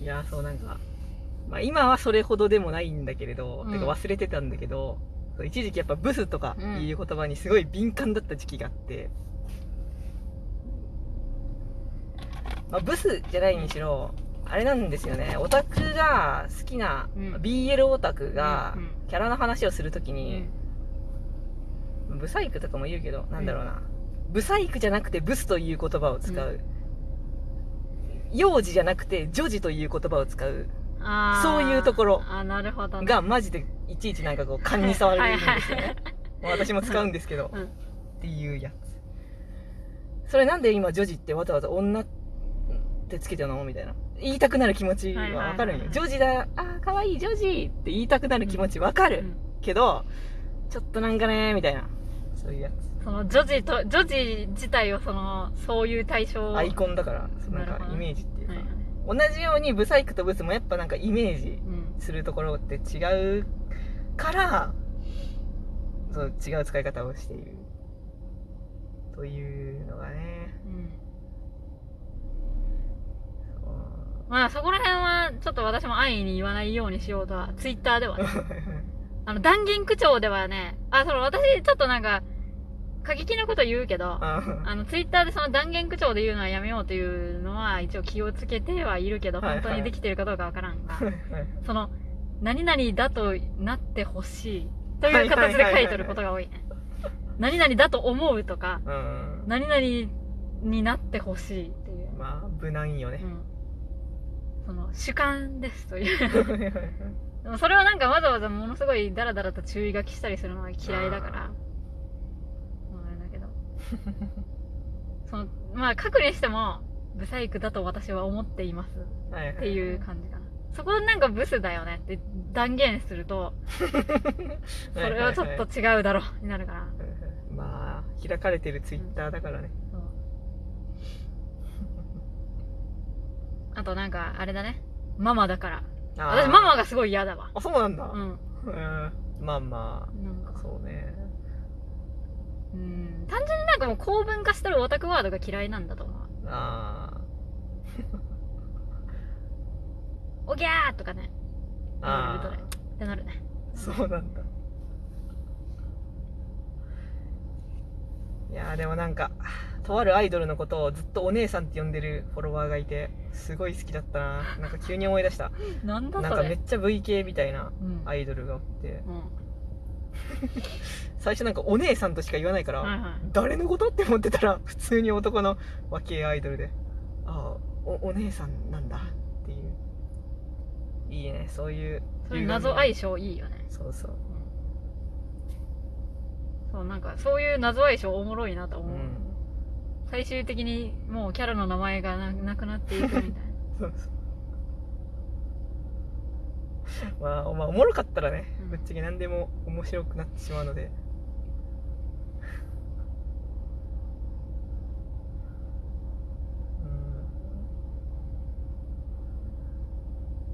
いやそうなんか、まあ、今はそれほどでもないんだけれど、うん。てか忘れてたんだけど一時期やっぱブスとかいう言葉にすごい敏感だった時期があって、まあ、ブスじゃないにしろあれなんですよね。オタクが好きな、うん。BL オタクがキャラの話をするときうにん、ブサイクとかも言うけどなんだろうな、ブサイクじゃなくてブスという言葉を使う、幼児じゃなくて女児という言葉を使う。そういうところ。あーなるほどね。がマジでいちいちなんかこう勘に触れるんですよはいねまあ私も使うんですけど、うん。っていうやつ。それなんで今女児ってわざわざ女ってつけてるのみたいな。言いたくなる気持ちはわかるんよ。女児だあーかわいい女児って言いたくなる気持ちわかる、うん。けどちょっとなんかねみたいなそういうやつ。その女児と女児自体をそのそういう対象アイコンだからそうなんかイメージっていうか、はいはい。同じようにブサイクとブスもやっぱなんかイメージうん。するところって違うからそう違う使い方をしている。というのがね。うん。まあそこら辺はちょっと私も安易に言わないようにしようとはツイッターでは。ね あの断言口調ではねあその私ちょっとなんか過激なこと言うけどああのツイッターでその断言口調で言うのはやめようというのは一応気をつけてはいるけどはいはい。本当にできてるかどうかわからんが、はいその何々だとなってほしいという形で書いてることが多い。ね何々だと思うとかうん何々になってほしいっていう、まあ無難よね。うん、その主観ですというでもそれをなんかわざわざものすごいダラダラと注意書きしたりするのは嫌いだから。あー。まああれだけど。そのまあ書くにしてもブサイクだと私は思っています。っていう感じかな。そこなんかブスだよねって断言すると それはちょっと違うだろうになるから。まあ開かれてるツイッターだからね。そう。あとなんかあれだね。ママだから私ママがすごい嫌だわ。あそうなんだ。うん。うんまあまなんか。あそうね。うん。単純になんかもう公文化してるオタクワードが嫌いなんだと思う。あおぎゃーとかね。ー。言われるとあね。ってなるね。ーそうなんだ。いやーでもなんかとあるアイドルのことをずっとお姉さんって呼んでるフォロワーがいてすごい好きだったな。なんか急に思い出した。なんだなんそれかめっちゃ V 系みたいなうんアイドルがおって。うん。最初なんかお姉さんとしか言わないから、はいはい。誰のことって思ってたら普通に男の若いアイドルでああおお姉さんなんだっていう。いいね。そういうそれ謎相性いいよね。そうそう。そうなんかそういう謎相性おもろいなと思う、うん最終的にもうキャラの名前がななくなっていくみたいな。そうそうまあまあおもろかったらね、うん。ぶっちゃけ何でも面白くなってしまうので。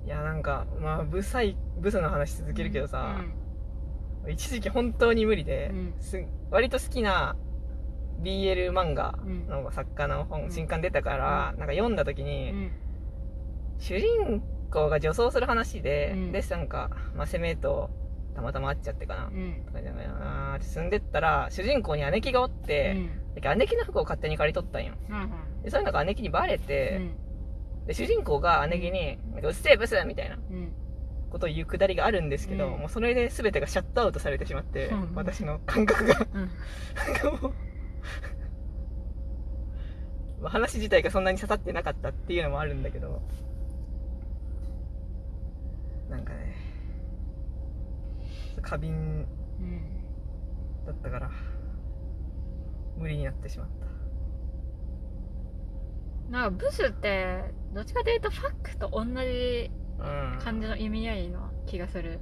うん。いやなんかまあブサイブスの話続けるけどさ、一時期本当に無理で、うん。す割と好きな BL 漫画の作家の本、うん。新刊出たから、なんか読んだ時うに、ん主人公が女装する話で、うん。でなんか、まあ、攻めとたまたま会っちゃってかな、うん。とかじゃないなーって進んでったら主人公に姉貴がおっうて、ん姉貴の服を勝手に借り取ったんよ。うんでそういうのが姉貴にバレうて、ん。で主人公が姉貴に「なんかうっせえブス!」みたいなうん。ことを言うくだりがあるんですけど、うん。もうそれで全てがシャットアウトされてしまって、うん。私の感覚が。うん。なんかもうまあ 話自体がそんなに刺さってなかったっていうのもあるんだけど。なんかね。過敏うんだったから無理になってしまった。なんかブスってどっちかというとファックと同じうん。感じの意味合いの気がする。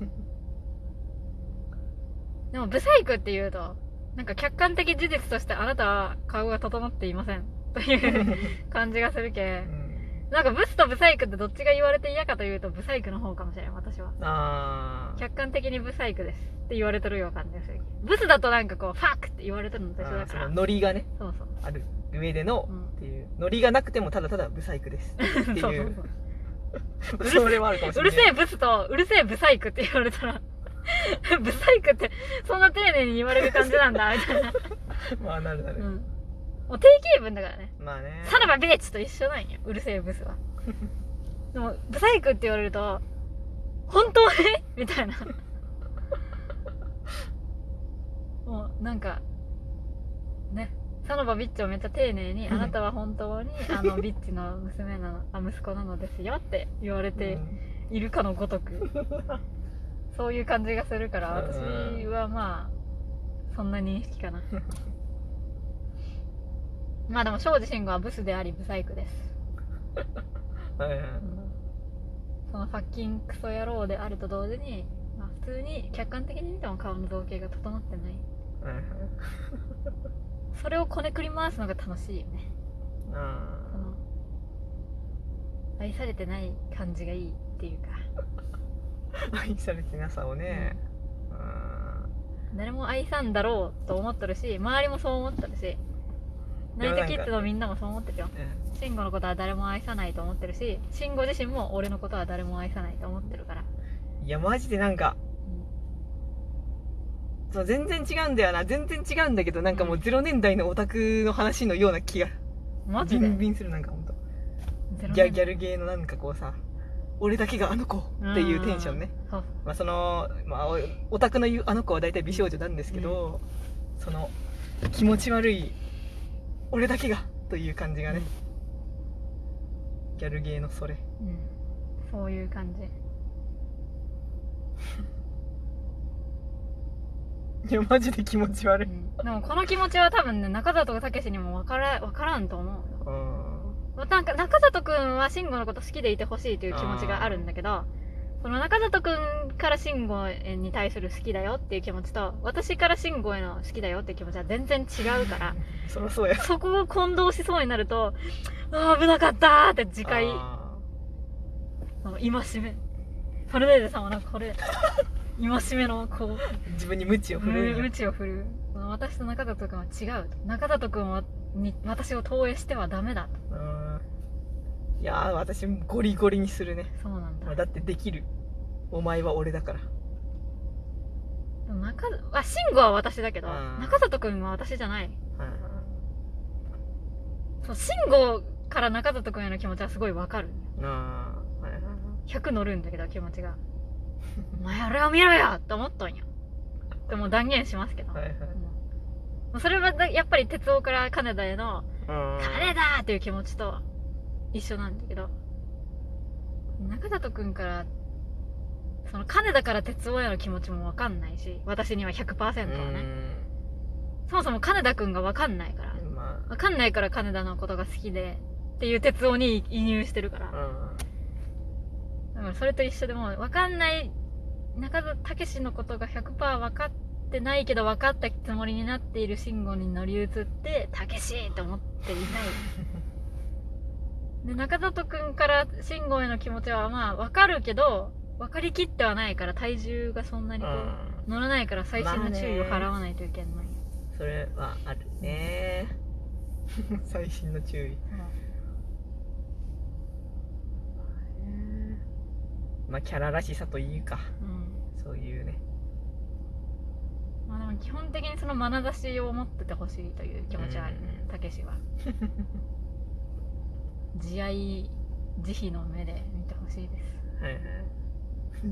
でもブサイクっていうとなんか客観的事実としてあなたは顔が整っていません。という感じがするけ。うん。なんかブスとブサイクってどっちが言われて嫌かというとブサイクの方かもしれない私は。あー。客観的にブサイクですって言われてるような感じがするブスだとなんかこうファックって言われてるのと一緒だから。ノリがねそうそう。ある上でのうんっていう。ノリがなくてもただただブサイクですっていう。そうそ れはあるかもしれない。うるせえブスと、うるせえブサイクって言われたら、ブサイクって、そんな丁寧に言われる感じなんだ、みたいな。まあなるなる、うん。もう定型文だからね。まあねさらばビーチと一緒なんよ、うるせえブスは。でも、ブサイクって言われると、本当ね？みたいな。もう、なんか、ね。サラバビッチをめっちゃ丁寧に、あなたは本当に、あの、ビッチの娘なの、あ、息子なのですよって言われているかのごとく。そういう感じがするから、私はまあ、そんな認識かな。まあでも、庄司慎吾はブスであり、ブサイクです。はいはい。そのファッキンクソ野郎であると同時に、まあ、普通に客観的に見ても顔の造形が整ってない。はいはい。それをこねくり回すのが楽しいよね。愛されてない感じがいいっていうか。ー 愛されてなさをね、うん。誰も愛さんだろうと思っとるし周りもそう思っとるしナイトキッズのみんなもそう思ってるよ。ね慎吾のことは誰も愛さないと思ってるし慎吾自身も俺のことは誰も愛さないと思ってるから、いやマジでなんかそう全然違うんだよな。全然違うんだけどなんかもううん。0年代のオタクの話のような気が。マジで？ビンビンするなんかほんと。ギャギャルゲーのなんかこうさ俺だけがあの子っていうテンションね。まあその、まあ、おオタクの言うあの子は大体美少女なんですけど、その気持ち悪い俺だけがという感じがね、ギャルゲーのそれ。うん。そういう感じ。いやマジで気持ち悪い、でもこの気持ちは多分ね中里武にも分から分からんと思ううんなんか中里くんは慎吾のこと好きでいてほしいという気持ちがあるんだけどその中里くんから慎吾に対する好きだよっていう気持ちと私から慎吾への好きだよっていう気持ちは全然違うから そそうや。そこを混同しそうになるとああ危なかったーって次回あその戒め。ファルネーゼさんはなんかこれ 戒めのこうー自分に無知を振る無知を振る。私と中里くんは違う。と中里くんはに私を投影してはダメだ。いやー私ゴリゴリにするね。そうなんだ。だってできる。お前は俺だから。中あ慎吾は私だけどうん。中里くんは私じゃない。うん。そう慎吾から中里くんへの気持ちはすごいわかる。あーはいはいはい。100乗るんだけど気持ちがお前あれを見ろよって思っとんよでも断言しますけど、はいはい。もうそれはだやっぱり哲夫から金田へのうん。金田っていう気持ちと一緒なんだけど。中里くんからその金田から哲夫への気持ちもわかんないし私には100%はね。そもそも金田くんがわかんないから。わかんないから金田のことが好きでっていう哲夫に移入してるからそれと一緒でもうわかんない中田武のことが100%分かってないけど分かったつもりになっている慎吾に乗り移って武志って思っていない。で中里くんから慎吾への気持ちはまあ分かるけど分かりきってはないから体重がそんなにこう、うん。乗らないから細心の注意を払わないといけない、それはあるね。細心の注意まあキャラらしさというかうん。そういうね。まあでも基本的にその眼差しを持っててほしいという気持ちはあるねうんたけしは。慈愛慈悲の目で見てほしいです。はいはい。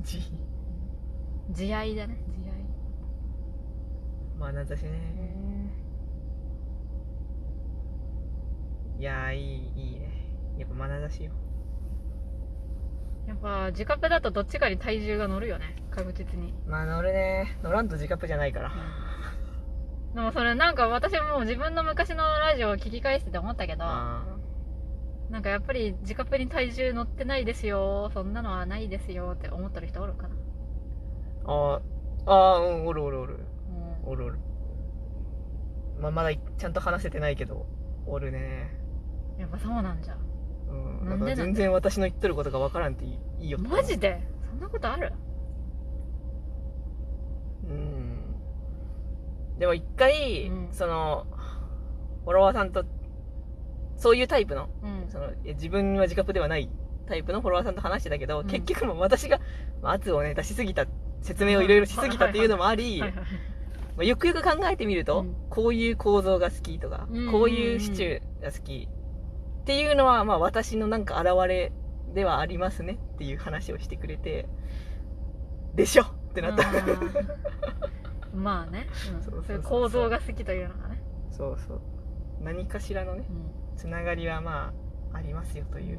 じ慈愛だね慈愛。まなざしね。いやーいいいいね。やっぱまなざしよやっぱ自カペだとどっちかに体重が乗るよね。確実に。まあ乗るね。乗らんと自覚じゃないから。でもそれなんか私も自分の昔のラジオを聞き返してて思ったけどあなんかやっぱり自カペに体重乗ってないですよ。そんなのはないですよって思ってる人おるかな。ーあーあーうんおるおるおる。うん。おるおる。まあまだちゃんと話せてないけどおるね。やっぱそうなんじゃうん。なんでなん全然私の言ってることがわからんっていいいいよマジで？そんなことある？うん。でも一回、うん。そのフォロワーさんとそういうタイプのうん。そのいや自分は自覚ではないタイプのフォロワーさんと話してたけど、うん。結局もう私がまあ圧をね出しすぎた説明をいろいろしすぎたっていうのもあり、はいはいまあ、よくよく考えてみると、うん。こういう構造が好きとか、うんうんうん。こういうシチューが好きっていうのは、まあ、私のなんか現れではありますねっていう話をしてくれてでしょってなった、まあね、うん。そうそうそうそう。いう構造が好きというのがね、そうそう何かしらのねうんつながりはまあありますよという。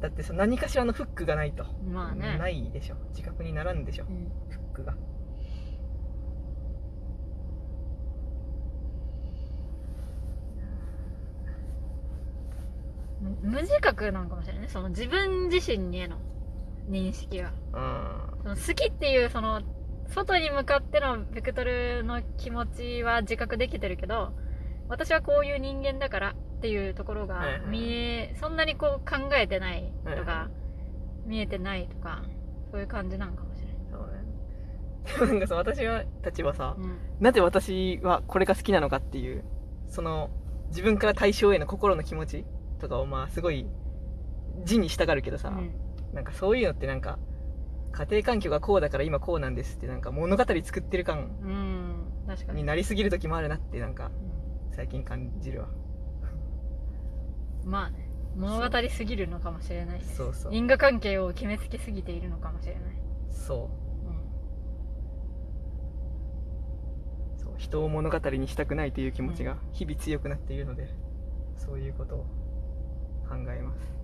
だってさ何かしらのフックがないと、まあね。ないでしょ。自覚にならんでしょ。うん。フックが無自覚なのかもしれないね。その自分自身への認識が。うん。その好きっていうその外に向かってのベクトルの気持ちは自覚できてるけど私はこういう人間だからっていうところが見え、そんなにこう考えてないとか、見えてないとかそういう感じなのかもしれない、そうね。なんかさ私はたちはさ、うん。なぜ私はこれが好きなのかっていうその自分から対象への心の気持ちとかをまあすごい字にしたがるけどさ、うん。なんかそういうのってなんか家庭環境がこうだから今こうなんですってなんか物語作ってる感うん。確かに。になりすぎる時もあるなってなんかう最近感じるわ。んまあね。物語すぎるのかもしれないしそうそう。因果関係を決めつけすぎているのかもしれない、そう。ん。うそう。人を物語にしたくないという気持ちが日々強くなっているのでそういうことを考えます。